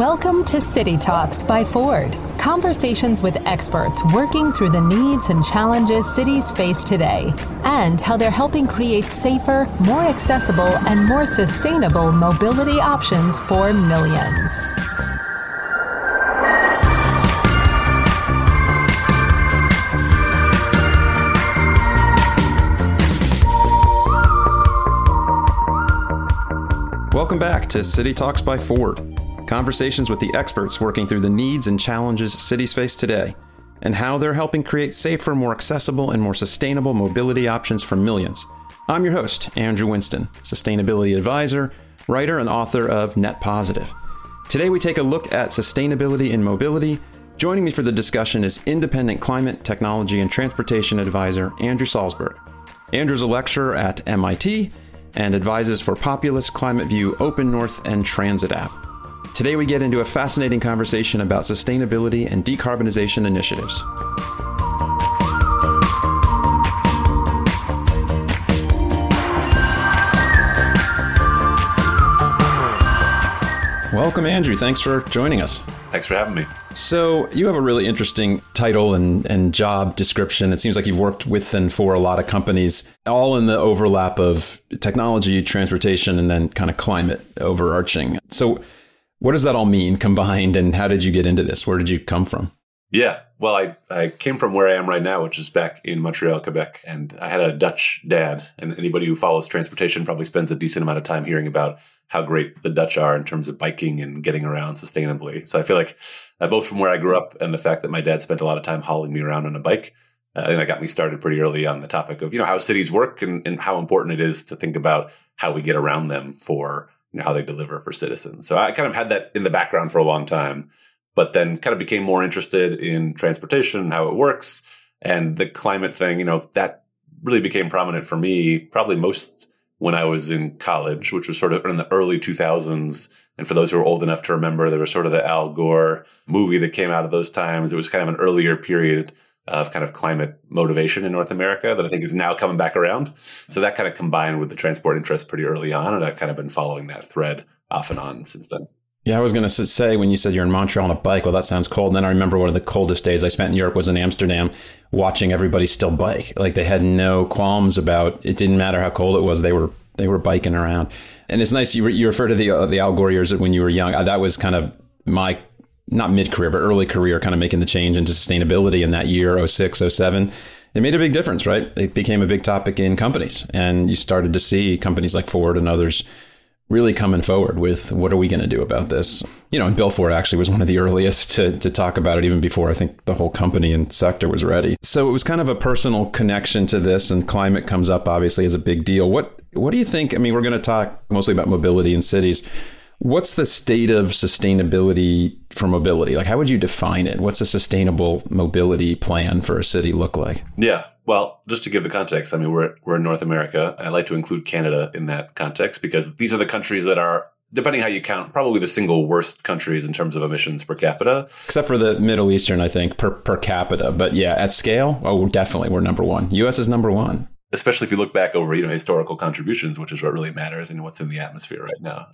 Welcome to City Talks by Ford. Conversations with experts working through the needs and challenges cities face today and how they're helping create safer, more accessible, and more sustainable mobility options for millions. Welcome back to City Talks by Ford. Conversations with the experts working through the needs and challenges cities face today, and how they're helping create safer, more accessible, and more sustainable mobility options for millions. I'm your host, Andrew Winston, sustainability advisor, writer, and author of Net Positive. Today we take a look at sustainability in mobility. Joining me for the discussion is independent climate, technology, and transportation advisor Andrew Salzberg. Andrew's a lecturer at MIT and advises for Populus, Climate View, Open North, and Transit App. Today, we get into a fascinating conversation about sustainability and decarbonization initiatives. Welcome, Andrew. Thanks for joining us. Thanks for having me. So, you have a really interesting title and, and job description. It seems like you've worked with and for a lot of companies, all in the overlap of technology, transportation, and then kind of climate overarching. So, what does that all mean combined, and how did you get into this? Where did you come from? Yeah, well, I, I came from where I am right now, which is back in Montreal, Quebec, and I had a Dutch dad. And anybody who follows transportation probably spends a decent amount of time hearing about how great the Dutch are in terms of biking and getting around sustainably. So I feel like uh, both from where I grew up and the fact that my dad spent a lot of time hauling me around on a bike, uh, I think that got me started pretty early on the topic of you know how cities work and, and how important it is to think about how we get around them for you know, how they deliver for citizens. So I kind of had that in the background for a long time, but then kind of became more interested in transportation how it works and the climate thing. You know, that really became prominent for me probably most when I was in college, which was sort of in the early 2000s. And for those who are old enough to remember, there was sort of the Al Gore movie that came out of those times. It was kind of an earlier period of kind of climate motivation in North America that I think is now coming back around. So that kind of combined with the transport interest pretty early on. And I've kind of been following that thread off and on since then. Yeah, I was going to say when you said you're in Montreal on a bike, well, that sounds cold. And then I remember one of the coldest days I spent in Europe was in Amsterdam, watching everybody still bike. Like they had no qualms about it. Didn't matter how cold it was; they were they were biking around. And it's nice you you refer to the uh, the Al Gore years when you were young. Uh, that was kind of my not mid career, but early career, kind of making the change into sustainability in that year, 06, 07. It made a big difference, right? It became a big topic in companies. And you started to see companies like Ford and others really coming forward with what are we going to do about this? You know, and Bill Ford actually was one of the earliest to, to talk about it, even before I think the whole company and sector was ready. So it was kind of a personal connection to this, and climate comes up obviously as a big deal. What what do you think? I mean, we're going to talk mostly about mobility in cities. What's the state of sustainability for mobility? Like, how would you define it? What's a sustainable mobility plan for a city look like? Yeah. Well, just to give the context, I mean, we're, we're in North America. I like to include Canada in that context because these are the countries that are, depending how you count, probably the single worst countries in terms of emissions per capita. Except for the Middle Eastern, I think, per, per capita. But yeah, at scale, oh, definitely, we're number one. US is number one. Especially if you look back over, you know, historical contributions, which is what really matters and what's in the atmosphere right now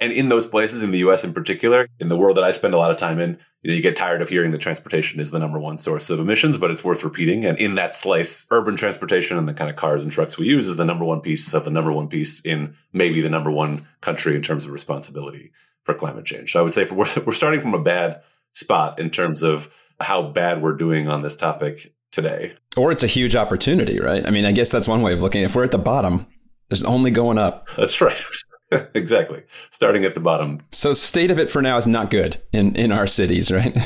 and in those places in the US in particular in the world that I spend a lot of time in you know you get tired of hearing that transportation is the number one source of emissions but it's worth repeating. And in that slice urban transportation and the kind of cars and trucks we use is the number one piece of the number one piece in maybe the number one country in terms of responsibility for climate change. So I would say for, we're, we're starting from a bad spot in terms of how bad we're doing on this topic today. Or it's a huge opportunity right? I mean I guess that's one way of looking if we're at the bottom there's only going up. That's right exactly. Starting at the bottom. So state of it for now is not good in in our cities, right?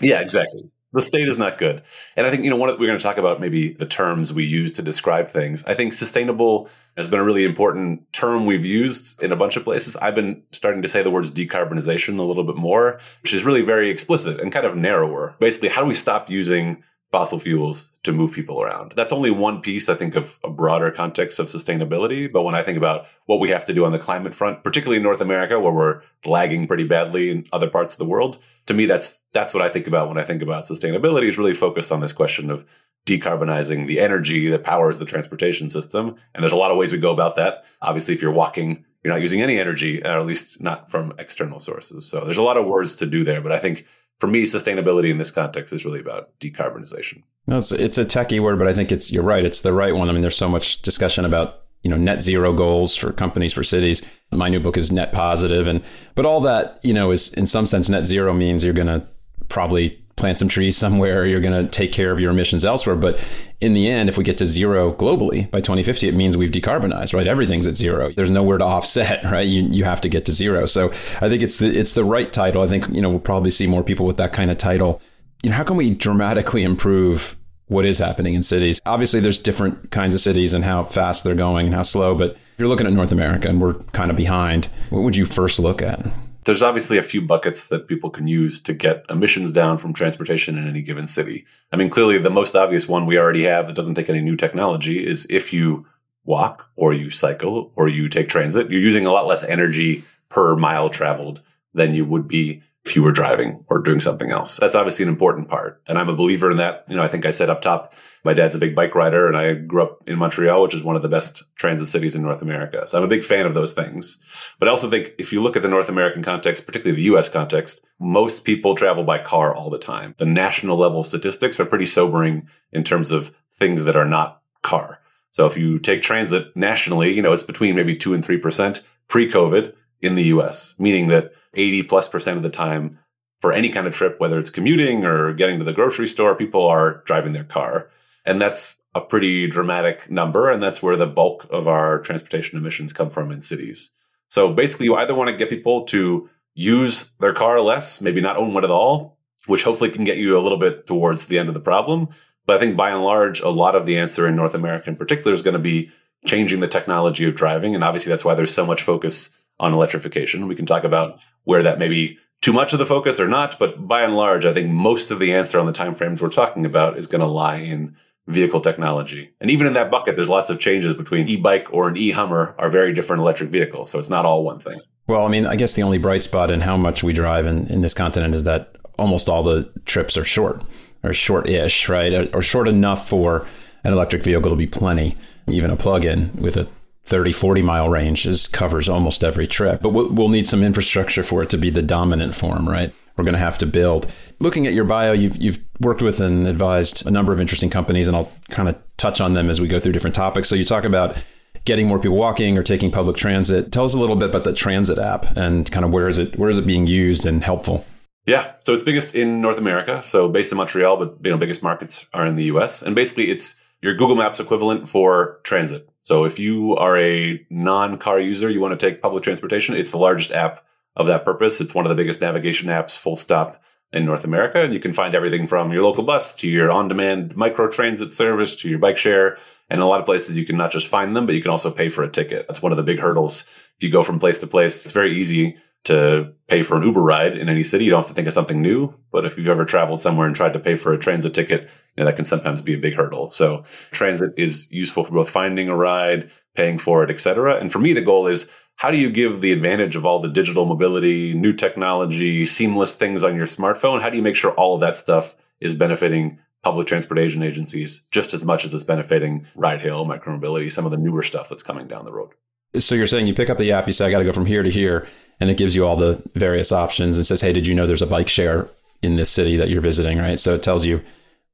Yeah, exactly. The state is not good. And I think, you know, one of, we're going to talk about maybe the terms we use to describe things. I think sustainable has been a really important term we've used in a bunch of places. I've been starting to say the words decarbonization a little bit more, which is really very explicit and kind of narrower. Basically, how do we stop using fossil fuels to move people around. That's only one piece, I think, of a broader context of sustainability. But when I think about what we have to do on the climate front, particularly in North America, where we're lagging pretty badly in other parts of the world, to me, that's that's what I think about when I think about sustainability. Is really focused on this question of decarbonizing the energy that powers the transportation system. And there's a lot of ways we go about that. Obviously, if you're walking you're not using any energy, or at least not from external sources. So there's a lot of words to do there, but I think for me, sustainability in this context is really about decarbonization. No, it's it's a techie word, but I think it's you're right. It's the right one. I mean, there's so much discussion about you know net zero goals for companies for cities. My new book is net positive, and but all that you know is in some sense net zero means you're going to probably plant some trees somewhere, you're going to take care of your emissions elsewhere. But in the end, if we get to zero globally by 2050, it means we've decarbonized, right? Everything's at zero. There's nowhere to offset, right? You, you have to get to zero. So I think it's the, it's the right title. I think, you know, we'll probably see more people with that kind of title. You know, how can we dramatically improve what is happening in cities? Obviously, there's different kinds of cities and how fast they're going and how slow. But if you're looking at North America and we're kind of behind, what would you first look at? There's obviously a few buckets that people can use to get emissions down from transportation in any given city. I mean, clearly the most obvious one we already have that doesn't take any new technology is if you walk or you cycle or you take transit, you're using a lot less energy per mile traveled than you would be if you were driving or doing something else. That's obviously an important part. And I'm a believer in that. You know, I think I said up top, my dad's a big bike rider and I grew up in Montreal, which is one of the best transit cities in North America. So I'm a big fan of those things. But I also think if you look at the North American context, particularly the US context, most people travel by car all the time. The national level statistics are pretty sobering in terms of things that are not car. So if you take transit nationally, you know, it's between maybe two and 3% pre COVID in the US, meaning that 80 plus percent of the time for any kind of trip, whether it's commuting or getting to the grocery store, people are driving their car. And that's a pretty dramatic number. And that's where the bulk of our transportation emissions come from in cities. So basically, you either want to get people to use their car less, maybe not own one at all, which hopefully can get you a little bit towards the end of the problem. But I think by and large, a lot of the answer in North America in particular is going to be changing the technology of driving. And obviously, that's why there's so much focus on electrification. We can talk about where that may be too much of the focus or not, but by and large, I think most of the answer on the timeframes we're talking about is going to lie in vehicle technology. And even in that bucket, there's lots of changes between e-bike or an e-Hummer are very different electric vehicles. So it's not all one thing. Well, I mean, I guess the only bright spot in how much we drive in, in this continent is that almost all the trips are short or short-ish, right? Or short enough for an electric vehicle to be plenty, even a plug-in with a 30, 40 mile range is, covers almost every trip. But we'll, we'll need some infrastructure for it to be the dominant form, right? We're going to have to build. Looking at your bio, you've, you've worked with and advised a number of interesting companies, and I'll kind of touch on them as we go through different topics. So you talk about getting more people walking or taking public transit. Tell us a little bit about the transit app and kind of where is it where is it being used and helpful? Yeah, so it's biggest in North America, so based in Montreal, but you know biggest markets are in the U.S. And basically, it's your Google Maps equivalent for transit. So if you are a non-car user, you want to take public transportation, it's the largest app of that purpose. It's one of the biggest navigation apps, full stop, in North America. And you can find everything from your local bus to your on-demand micro transit service to your bike share. And in a lot of places, you can not just find them, but you can also pay for a ticket. That's one of the big hurdles. If you go from place to place, it's very easy to pay for an Uber ride in any city. You don't have to think of something new. But if you've ever traveled somewhere and tried to pay for a transit ticket, you know, that can sometimes be a big hurdle. So transit is useful for both finding a ride, paying for it, et cetera. And for me, the goal is how do you give the advantage of all the digital mobility, new technology, seamless things on your smartphone? How do you make sure all of that stuff is benefiting public transportation agencies just as much as it's benefiting ride hail, micromobility, some of the newer stuff that's coming down the road? So you're saying you pick up the app, you say, I got to go from here to here, and it gives you all the various options and says, hey, did you know there's a bike share in this city that you're visiting, right? So it tells you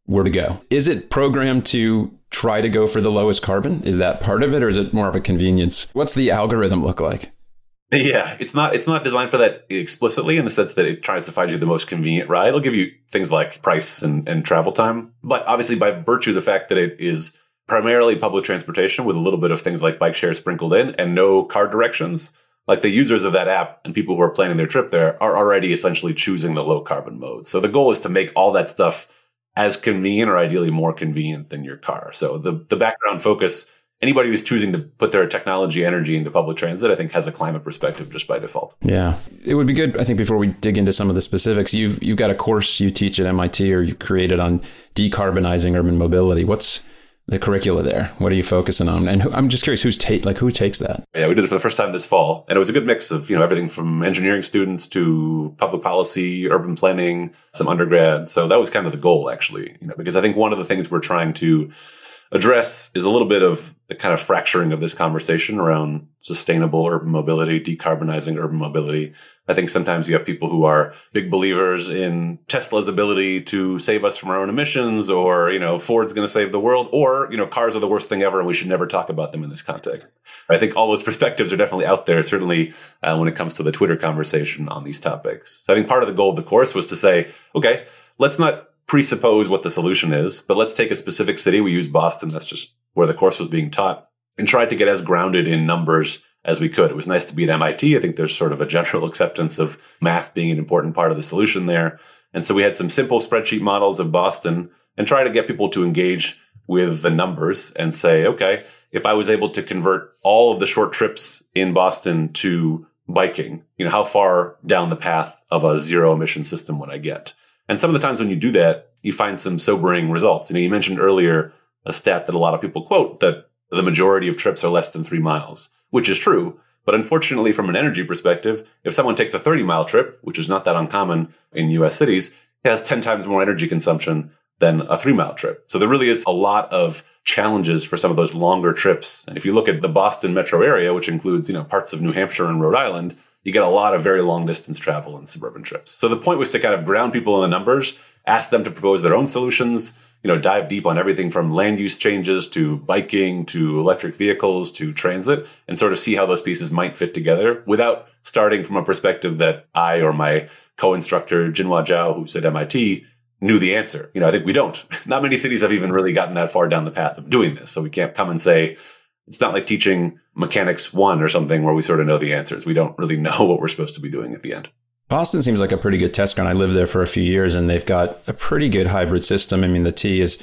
where to go. Is it programmed to try to go for the lowest carbon? Is that part of it, or is it more of a convenience? What's the algorithm look like? Yeah, it's not it's not designed for that explicitly in the sense that it tries to find you the most convenient ride. It'll give you things like price and, and travel time, but obviously by virtue of the fact that it is primarily public transportation with a little bit of things like bike share sprinkled in and no car directions, like the users of that app and people who are planning their trip there are already essentially choosing the low carbon mode. So the goal is to make all that stuff as convenient or ideally more convenient than your car. So the, the background focus, anybody who's choosing to put their technology energy into public transit, I think has a climate perspective just by default. Yeah. It would be good, I think, before we dig into some of the specifics, you've you've got a course you teach at MIT or you created on decarbonizing urban mobility. What's the curricula there? What are you focusing on? And who, I'm just curious who's like who takes that? Yeah, we did it for the first time this fall, and it was a good mix of you know everything from engineering students to public policy, urban planning, some undergrad. So that was kind of the goal, actually, you know, because I think one of the things we're trying to address is a little bit of the kind of fracturing of this conversation around sustainable urban mobility, decarbonizing urban mobility. I think sometimes you have people who are big believers in Tesla's ability to save us from our own emissions or, you know, Ford's going to save the world or, you know, cars are the worst thing ever and we should never talk about them in this context. I think all those perspectives are definitely out there, certainly uh, when it comes to the Twitter conversation on these topics. So I think part of the goal of the course was to say, okay, let's not presuppose what the solution is, but let's take a specific city. We use Boston. That's just where the course was being taught and tried to get as grounded in numbers as we could. It was nice to be at MIT. I think there's sort of a general acceptance of math being an important part of the solution there. And so we had some simple spreadsheet models of Boston and try to get people to engage with the numbers and say, okay, if I was able to convert all of the short trips in Boston to biking, you know, how far down the path of a zero emission system would I get? And some of the times when you do that, you find some sobering results. You know, you mentioned earlier a stat that a lot of people quote that the majority of trips are less than three miles, which is true. But unfortunately, from an energy perspective, if someone takes a 30 mile trip, which is not that uncommon in US cities, it has 10 times more energy consumption than a three mile trip. So there really is a lot of challenges for some of those longer trips. And if you look at the Boston metro area, which includes, you know, parts of New Hampshire and Rhode Island, you get a lot of very long distance travel and suburban trips. So the point was to kind of ground people in the numbers, ask them to propose their own solutions, you know, dive deep on everything from land use changes to biking to electric vehicles to transit and sort of see how those pieces might fit together without starting from a perspective that I or my co-instructor Jinhua Zhao, who's at MIT, knew the answer. You know, I think we don't. Not many cities have even really gotten that far down the path of doing this. So we can't come and say, it's not like teaching mechanics one or something where we sort of know the answers. We don't really know what we're supposed to be doing at the end. Boston seems like a pretty good test ground. I lived there for a few years and they've got a pretty good hybrid system. I mean, the T is,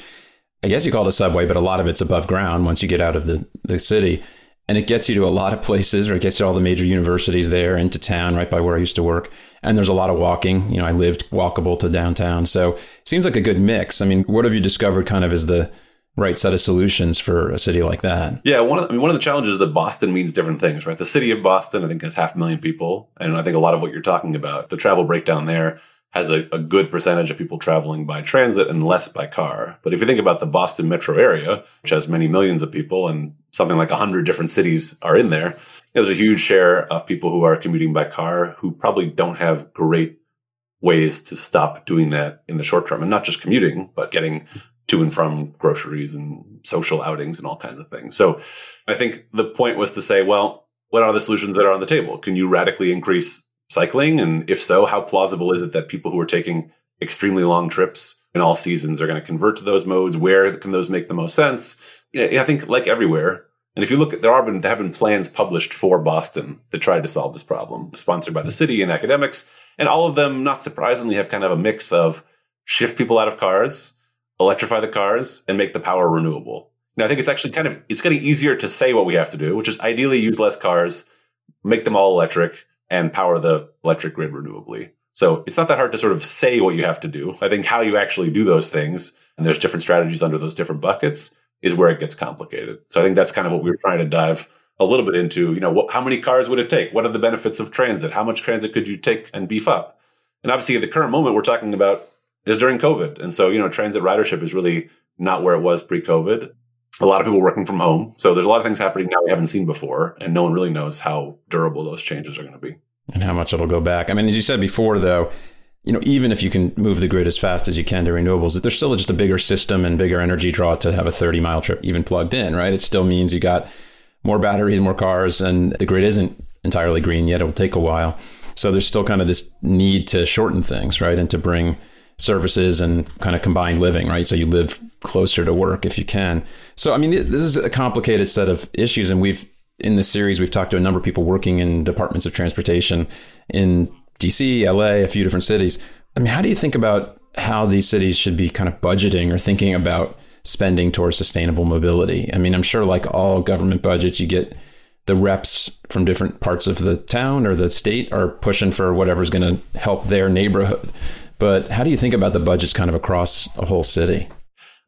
I guess you call it a subway, but a lot of it's above ground once you get out of the, the city. And it gets you to a lot of places, or it gets you to all the major universities there, into town, right by where I used to work. And there's a lot of walking. You know, I lived walkable to downtown. So it seems like a good mix. I mean, what have you discovered kind of as the right set of solutions for a city like that. Yeah, one of, I mean, one of the challenges is that Boston means different things, right? The city of Boston, I think, has half a million people. And I think a lot of what you're talking about, the travel breakdown there, has a, a good percentage of people traveling by transit and less by car. But if you think about the Boston metro area, which has many millions of people and something like 100 different cities are in there, there's a huge share of people who are commuting by car who probably don't have great ways to stop doing that in the short term and not just commuting, but getting to and from groceries and social outings and all kinds of things. So I think the point was to say, well, what are the solutions that are on the table? Can you radically increase cycling? And if so, how plausible is it that people who are taking extremely long trips in all seasons are going to convert to those modes? Where can those make the most sense? I think like everywhere. And if you look at there are been there have been plans published for Boston that tried to solve this problem, sponsored by the city and academics, and all of them, not surprisingly, have kind of a mix of shift people out of cars, electrify the cars and make the power renewable. Now, I think it's actually kind of it's getting easier to say what we have to do, which is ideally use less cars, make them all electric, and power the electric grid renewably. So it's not that hard to sort of say what you have to do. I think how you actually do those things, and there's different strategies under those different buckets, is where it gets complicated. So I think that's kind of what we were trying to dive a little bit into. You know, what, how many cars would it take? What are the benefits of transit? How much transit could you take and beef up? And obviously, at the current moment, we're talking about is during COVID. And so, you know, transit ridership is really not where it was pre COVID. A lot of people working from home. So there's a lot of things happening now we haven't seen before. And no one really knows how durable those changes are going to be. And how much it'll go back. I mean, as you said before, though, you know, even if you can move the grid as fast as you can to renewables, there's still just a bigger system and bigger energy draw to have a 30 mile trip even plugged in, right? It still means you got more batteries, more cars, and the grid isn't entirely green yet. It'll take a while. So there's still kind of this need to shorten things, right? And to bring services and kind of combined living, right? So you live closer to work if you can. So, I mean, this is a complicated set of issues. And we've, in this series, we've talked to a number of people working in departments of transportation in DC, LA, a few different cities. I mean, how do you think about how these cities should be kind of budgeting or thinking about spending towards sustainable mobility? I mean, I'm sure, like all government budgets, you get the reps from different parts of the town or the state are pushing for whatever's going to help their neighborhood. But how do you think about the budgets kind of across a whole city?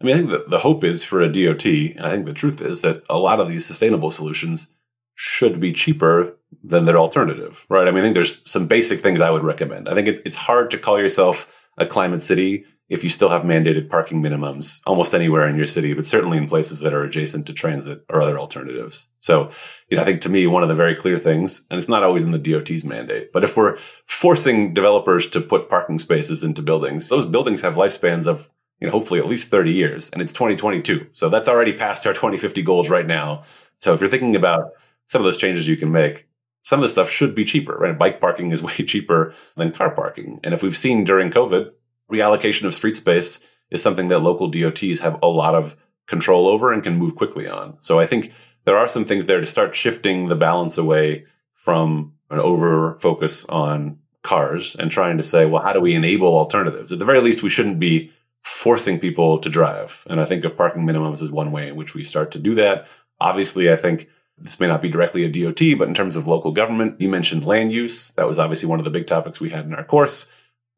I mean, I think the, hope is for a DOT, and I think the truth is that a lot of these sustainable solutions should be cheaper than their alternative, right? I mean, I think there's some basic things I would recommend. I think it's, it's hard to call yourself a climate city if you still have mandated parking minimums almost anywhere in your city, but certainly in places that are adjacent to transit or other alternatives. So, you know, I think to me, one of the very clear things, and it's not always in the DOT's mandate, but if we're forcing developers to put parking spaces into buildings, those buildings have lifespans of, you know, hopefully at least 30 years and it's 2022. So that's already past our 2050 goals right now. So if you're thinking about some of those changes you can make, some of the stuff should be cheaper, right? Bike parking is way cheaper than car parking. And if we've seen during COVID, reallocation of street space is something that local DOTs have a lot of control over and can move quickly on. So I think there are some things there to start shifting the balance away from an over focus on cars and trying to say, well, how do we enable alternatives? At the very least, we shouldn't be forcing people to drive. And I think of parking minimums as one way in which we start to do that. Obviously, I think this may not be directly a DOT, but in terms of local government, you mentioned land use. That was obviously one of the big topics we had in our course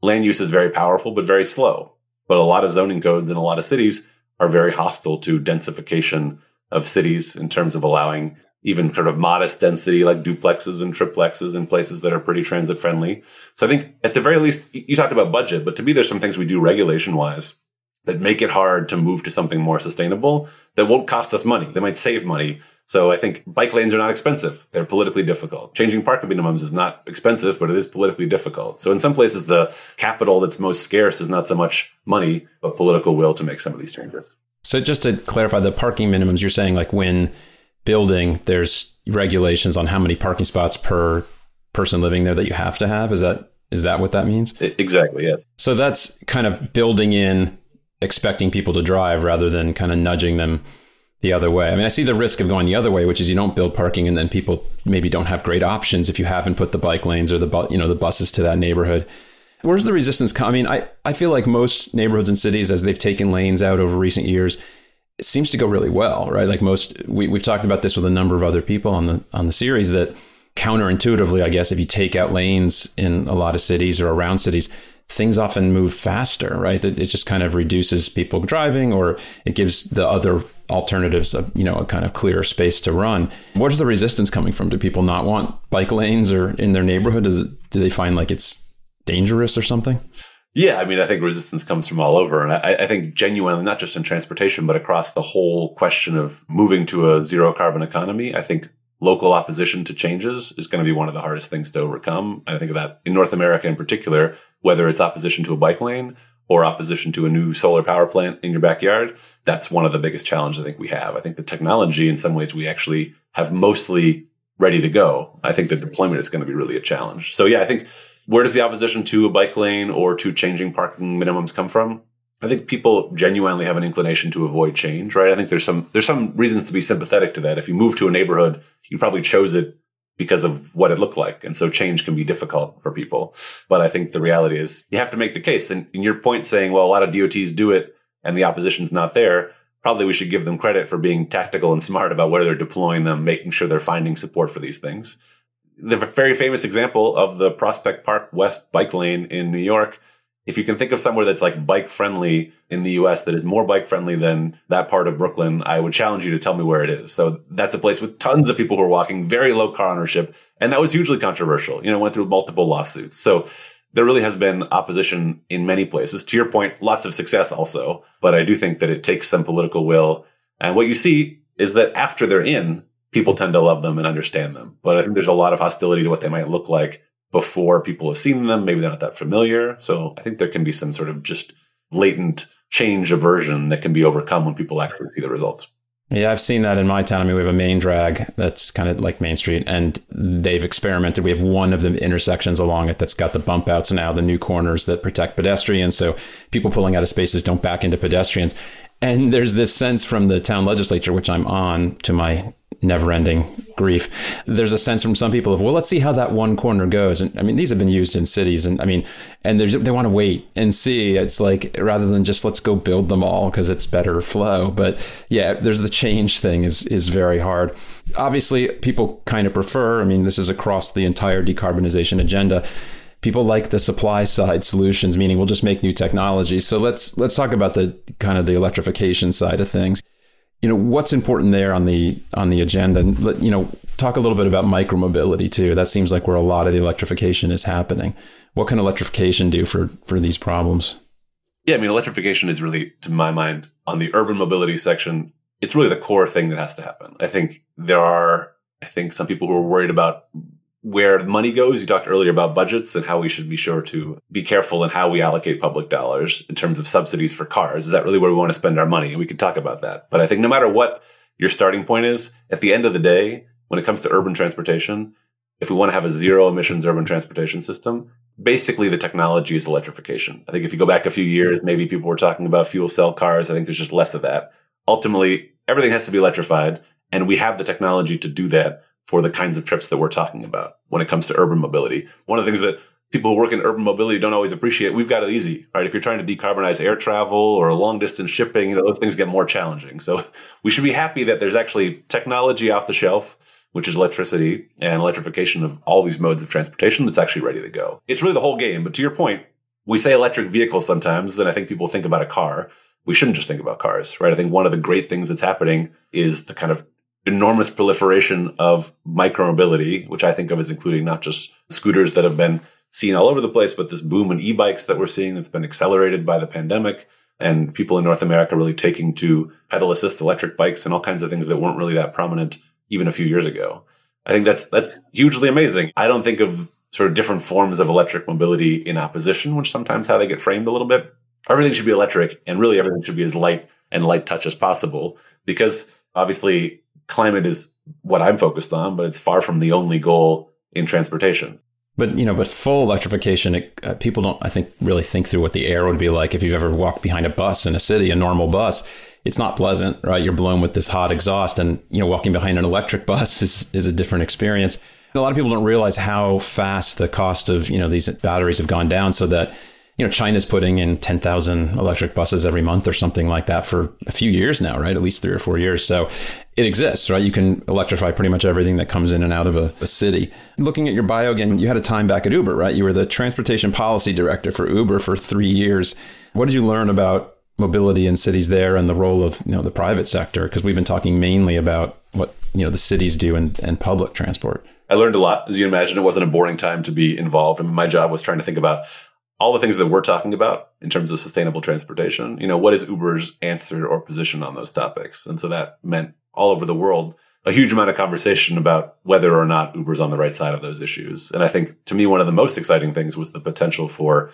land use is very powerful, but very slow. But a lot of zoning codes in a lot of cities are very hostile to densification of cities in terms of allowing even sort of modest density like duplexes and triplexes in places that are pretty transit friendly. So I think at the very least, you talked about budget, but to me, there's some things we do regulation wise that make it hard to move to something more sustainable that won't cost us money. They might save money. So I think bike lanes are not expensive. They're politically difficult. Changing parking minimums is not expensive, but it is politically difficult. So in some places, the capital that's most scarce is not so much money, but political will to make some of these changes. So just to clarify, the parking minimums, you're saying like when building, there's regulations on how many parking spots per person living there that you have to have. Is that is that what that means? Exactly. Yes. So that's kind of building in expecting people to drive rather than kind of nudging them the other way. I mean, I see the risk of going the other way, which is you don't build parking and then people maybe don't have great options if you haven't put the bike lanes or the bu- you know the buses to that neighborhood. Where's the resistance come? I mean, I, I feel like most neighborhoods and cities, as they've taken lanes out over recent years, it seems to go really well, right? Like most, we, we've talked about this with a number of other people on the on the series that counterintuitively, I guess, if you take out lanes in a lot of cities or around cities, things often move faster, right? That it just kind of reduces people driving, or it gives the other alternatives a you know a kind of clearer space to run. Where's the resistance coming from? Do people not want bike lanes or in their neighborhood? Does it, do they find like it's dangerous or something? Yeah, I mean, I think resistance comes from all over. And I, I, think genuinely, not just in transportation, but across the whole question of moving to a zero carbon economy, I think local opposition to changes is going to be one of the hardest things to overcome. I think that in North America in particular, whether it's opposition to a bike lane or opposition to a new solar power plant in your backyard, that's one of the biggest challenges I think we have. I think the technology, in some ways, we actually have mostly ready to go. I think the deployment is going to be really a challenge. So, yeah, I think where does the opposition to a bike lane or to changing parking minimums come from? I think people genuinely have an inclination to avoid change, right? I think there's some there's some reasons to be sympathetic to that. If you move to a neighborhood, you probably chose it because of what it looked like. And so change can be difficult for people. But I think the reality is you have to make the case. And, and your point saying, well, a lot of DOTs do it and the opposition's not there, probably we should give them credit for being tactical and smart about where they're deploying them, making sure they're finding support for these things. The very famous example of the Prospect Park West bike lane in New York if you can think of somewhere that's like bike friendly in the US that is more bike friendly than that part of Brooklyn, I would challenge you to tell me where it is. So that's a place with tons of people who are walking, very low car ownership. And that was hugely controversial, you know, went through multiple lawsuits. So there really has been opposition in many places. To your point, lots of success also. But I do think that it takes some political will. And what you see is that after they're in, people tend to love them and understand them. But I think there's a lot of hostility to what they might look like before people have seen them. Maybe they're not that familiar. So I think there can be some sort of just latent change aversion that can be overcome when people actually see the results. Yeah, I've seen that in my town. I mean, we have a main drag that's kind of like Main Street, and they've experimented. We have one of the intersections along it that's got the bump outs now, the new corners that protect pedestrians. So people pulling out of spaces don't back into pedestrians. And there's this sense from the town legislature, which I'm on to my never ending grief. There's a sense from some people of, well, let's see how that one corner goes. And I mean, these have been used in cities. And I mean, and they want to wait and see. It's like rather than just let's go build them all because it's better flow. But yeah, there's the change thing is, is very hard. Obviously, people kind of prefer, I mean, this is across the entire decarbonization agenda people like the supply side solutions meaning we'll just make new technology. So let's let's talk about the kind of the electrification side of things. You know what's important there on the on the agenda? And you know talk a little bit about micromobility too. That seems like where a lot of the electrification is happening. What can electrification do for for these problems? Yeah, I mean, electrification is really, to my mind, on the urban mobility section, it's really the core thing that has to happen. I think there are, I think some people who are worried about where money goes. You talked earlier about budgets and how we should be sure to be careful in how we allocate public dollars in terms of subsidies for cars. Is that really where we want to spend our money? And we could talk about that. But I think no matter what your starting point is, at the end of the day, when it comes to urban transportation, if we want to have a zero emissions urban transportation system, basically the technology is electrification. I think if you go back a few years, maybe people were talking about fuel cell cars. I think there's just less of that. Ultimately, everything has to be electrified, and we have the technology to do that for the kinds of trips that we're talking about when it comes to urban mobility. One of the things that people who work in urban mobility don't always appreciate, we've got it easy, right? If you're trying to decarbonize air travel or long distance shipping, you know, those things get more challenging. So we should be happy that there's actually technology off the shelf, which is electricity and electrification of all these modes of transportation that's actually ready to go. It's really the whole game. But to your point, we say electric vehicles sometimes, and I think people think about a car. We shouldn't just think about cars, right? I think one of the great things that's happening is the kind of enormous proliferation of micromobility, which I think of as including not just scooters that have been seen all over the place, but this boom in e-bikes that we're seeing that's been accelerated by the pandemic and people in North America really taking to pedal assist electric bikes and all kinds of things that weren't really that prominent even a few years ago. I think that's that's hugely amazing. I don't think of sort of different forms of electric mobility in opposition, which sometimes how they get framed a little bit. Everything should be electric and really everything should be as light and light touch as possible because obviously climate is what I'm focused on, but it's far from the only goal in transportation. But you know, but full electrification, it, uh, people don't, I think, really think through what the air would be like if you've ever walked behind a bus in a city, a normal bus. It's not pleasant, right? You're blown with this hot exhaust, and you know, walking behind an electric bus is is a different experience. A lot of people don't realize how fast the cost of you know these batteries have gone down, so that you know, China's putting in 10,000 electric buses every month or something like that for a few years now, right? At least three or four years. So it exists, right? You can electrify pretty much everything that comes in and out of a, a city. Looking at your bio again, you had a time back at Uber, right? You were the transportation policy director for Uber for three years. What did you learn about mobility in cities there and the role of you know the private sector? Because we've been talking mainly about what you know the cities do and, and public transport. I learned a lot. As you imagine, it wasn't a boring time to be involved. I mean, my job was trying to think about all the things that we're talking about in terms of sustainable transportation, you know, what is Uber's answer or position on those topics? And so that meant all over the world a huge amount of conversation about whether or not Uber's on the right side of those issues. And I think to me, one of the most exciting things was the potential for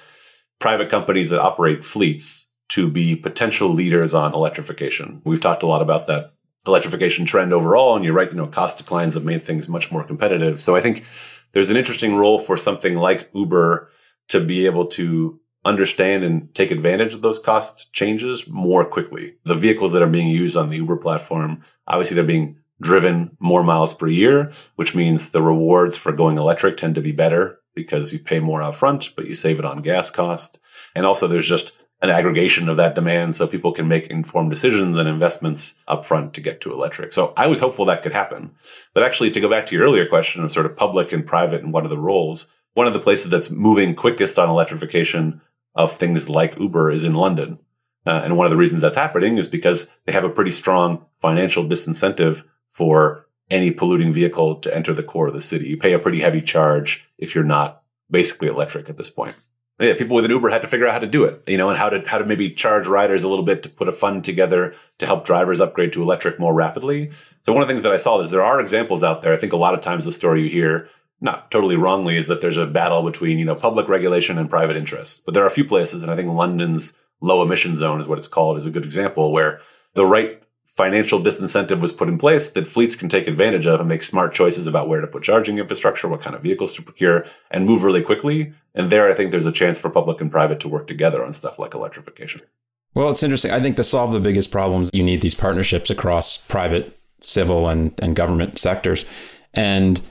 private companies that operate fleets to be potential leaders on electrification. We've talked a lot about that electrification trend overall. And you're right, you know, cost declines have made things much more competitive. So I think there's an interesting role for something like Uber to be able to understand and take advantage of those cost changes more quickly. The vehicles that are being used on the Uber platform, obviously they're being driven more miles per year, which means the rewards for going electric tend to be better because you pay more upfront, but you save it on gas cost. And also there's just an aggregation of that demand so people can make informed decisions and investments upfront to get to electric. So I was hopeful that could happen. But actually to go back to your earlier question of sort of public and private and what are the roles, one of the places that's moving quickest on electrification of things like Uber is in London. Uh, and one of the reasons that's happening is because they have a pretty strong financial disincentive for any polluting vehicle to enter the core of the city. You pay a pretty heavy charge if you're not basically electric at this point. Yeah, people with an Uber had to figure out how to do it, you know, and how to how to maybe charge riders a little bit to put a fund together to help drivers upgrade to electric more rapidly. So one of the things that I saw is there are examples out there. I think a lot of times the story you hear not totally wrongly, is that there's a battle between you know public regulation and private interests. But there are a few places, and I think London's low emission zone is what it's called, is a good example where the right financial disincentive was put in place that fleets can take advantage of and make smart choices about where to put charging infrastructure, what kind of vehicles to procure, and move really quickly. And there, I think there's a chance for public and private to work together on stuff like electrification. Well, it's interesting. I think to solve the biggest problems, you need these partnerships across private, civil, and, and government sectors. And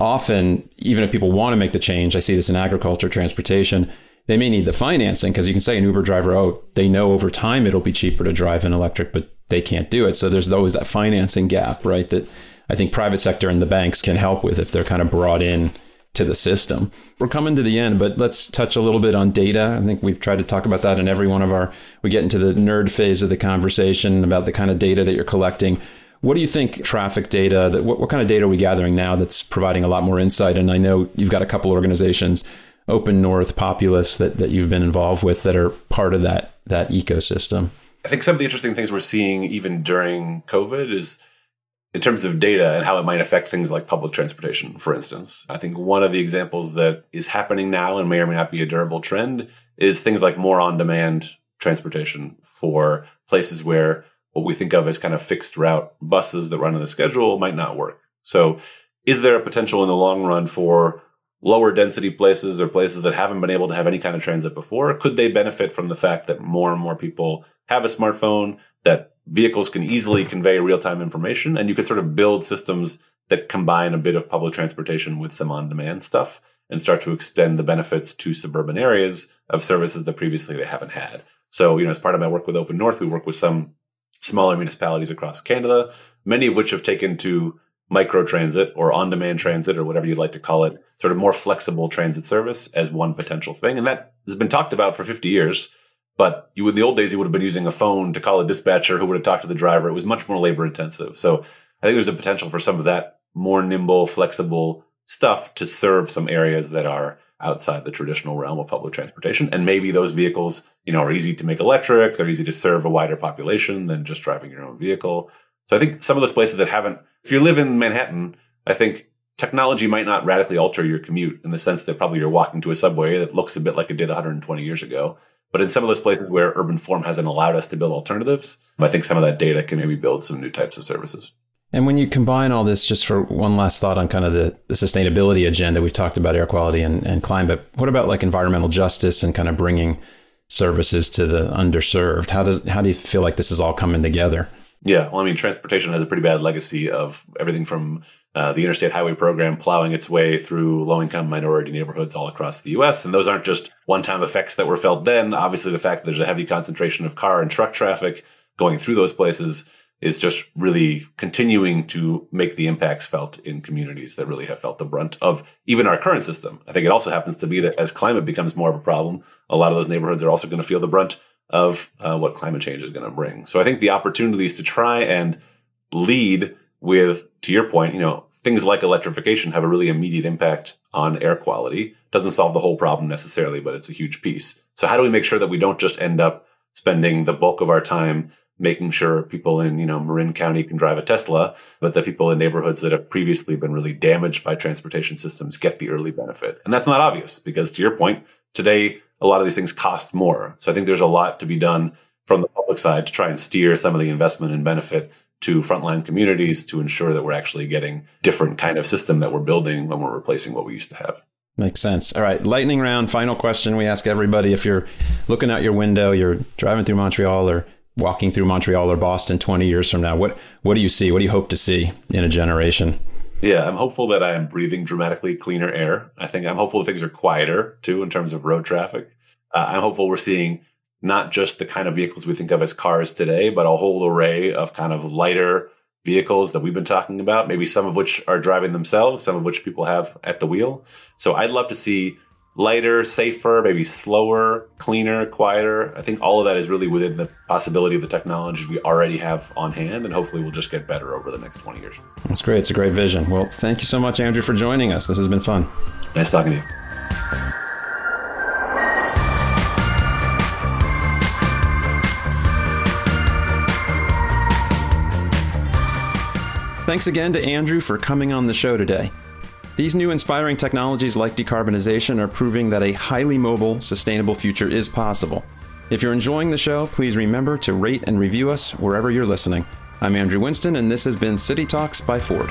often, even if people want to make the change, I see this in agriculture, transportation, they may need the financing because you can say an Uber driver, oh, they know over time it'll be cheaper to drive an electric, but they can't do it. So there's always that financing gap, right? That I think private sector and the banks can help with if they're kind of brought in to the system. We're coming to the end, but let's touch a little bit on data. I think we've tried to talk about that in every one of our, we get into the nerd phase of the conversation about the kind of data that you're collecting. What do you think traffic data, that what, what kind of data are we gathering now that's providing a lot more insight? And I know you've got a couple organizations Open North, Populus that, that you've been involved with that are part of that that ecosystem? I think some of the interesting things we're seeing even during COVID is in terms of data and how it might affect things like public transportation, for instance. I think one of the examples that is happening now and may or may not be a durable trend is things like more on demand transportation for places where what we think of as kind of fixed route buses that run on the schedule might not work. So, is there a potential in the long run for lower density places or places that haven't been able to have any kind of transit before? Could they benefit from the fact that more and more people have a smartphone, that vehicles can easily convey real time information, and you could sort of build systems that combine a bit of public transportation with some on demand stuff and start to extend the benefits to suburban areas of services that previously they haven't had. So, you know, as part of my work with Open North, we work with some smaller municipalities across Canada, many of which have taken to micro transit or on demand transit or whatever you'd like to call it, sort of more flexible transit service as one potential thing. And that has been talked about for 50 years. But you in the old days, you would have been using a phone to call a dispatcher who would have talked to the driver. It was much more labor intensive. So I think there's a potential for some of that more nimble, flexible stuff to serve some areas that are outside the traditional realm of public transportation. And maybe those vehicles, you know, are easy to make electric. They're easy to serve a wider population than just driving your own vehicle. So I think some of those places that haven't, if you live in Manhattan, I think technology might not radically alter your commute in the sense that probably you're walking to a subway that looks a bit like it did 120 years ago. But in some of those places where urban form hasn't allowed us to build alternatives, I think some of that data can maybe build some new types of services. And when you combine all this, just for one last thought on kind of the, the sustainability agenda, we've talked about air quality and, and climate. What about like environmental justice and kind of bringing services to the underserved? How does how do you feel like this is all coming together? Yeah, well, I mean, transportation has a pretty bad legacy of everything from uh, the Interstate Highway Program plowing its way through low income minority neighborhoods all across the US. And those aren't just one time effects that were felt then. Obviously, the fact that there's a heavy concentration of car and truck traffic going through those places is just really continuing to make the impacts felt in communities that really have felt the brunt of even our current system. I think it also happens to be that as climate becomes more of a problem, a lot of those neighborhoods are also going to feel the brunt of uh, what climate change is going to bring. So I think the opportunities to try and lead with, to your point, you know, things like electrification have a really immediate impact on air quality. Doesn't solve the whole problem necessarily, but it's a huge piece. So how do we make sure that we don't just end up spending the bulk of our time making sure people in, you know, Marin County can drive a Tesla, but that people in neighborhoods that have previously been really damaged by transportation systems get the early benefit. And that's not obvious because to your point, today a lot of these things cost more. So I think there's a lot to be done from the public side to try and steer some of the investment and benefit to frontline communities to ensure that we're actually getting different kind of system that we're building when we're replacing what we used to have. Makes sense. All right, lightning round. Final question we ask everybody: If you're looking out your window, you're driving through Montreal or walking through Montreal or Boston 20 years from now, what what do you see? What do you hope to see in a generation? Yeah, I'm hopeful that I am breathing dramatically cleaner air. I think I'm hopeful things are quieter too in terms of road traffic. Uh, I'm hopeful we're seeing not just the kind of vehicles we think of as cars today, but a whole array of kind of lighter vehicles that we've been talking about, maybe some of which are driving themselves, some of which people have at the wheel. So I'd love to see lighter, safer, maybe slower, cleaner, quieter. I think all of that is really within the possibility of the technologies we already have on hand, and hopefully we'll just get better over the next 20 years. That's great. It's a great vision. Well, thank you so much, Andrew, for joining us. This has been fun. Nice talking to you. Thanks again to Andrew for coming on the show today. These new inspiring technologies like decarbonization are proving that a highly mobile, sustainable future is possible. If you're enjoying the show, please remember to rate and review us wherever you're listening. I'm Andrew Winston, and this has been City Talks by Ford.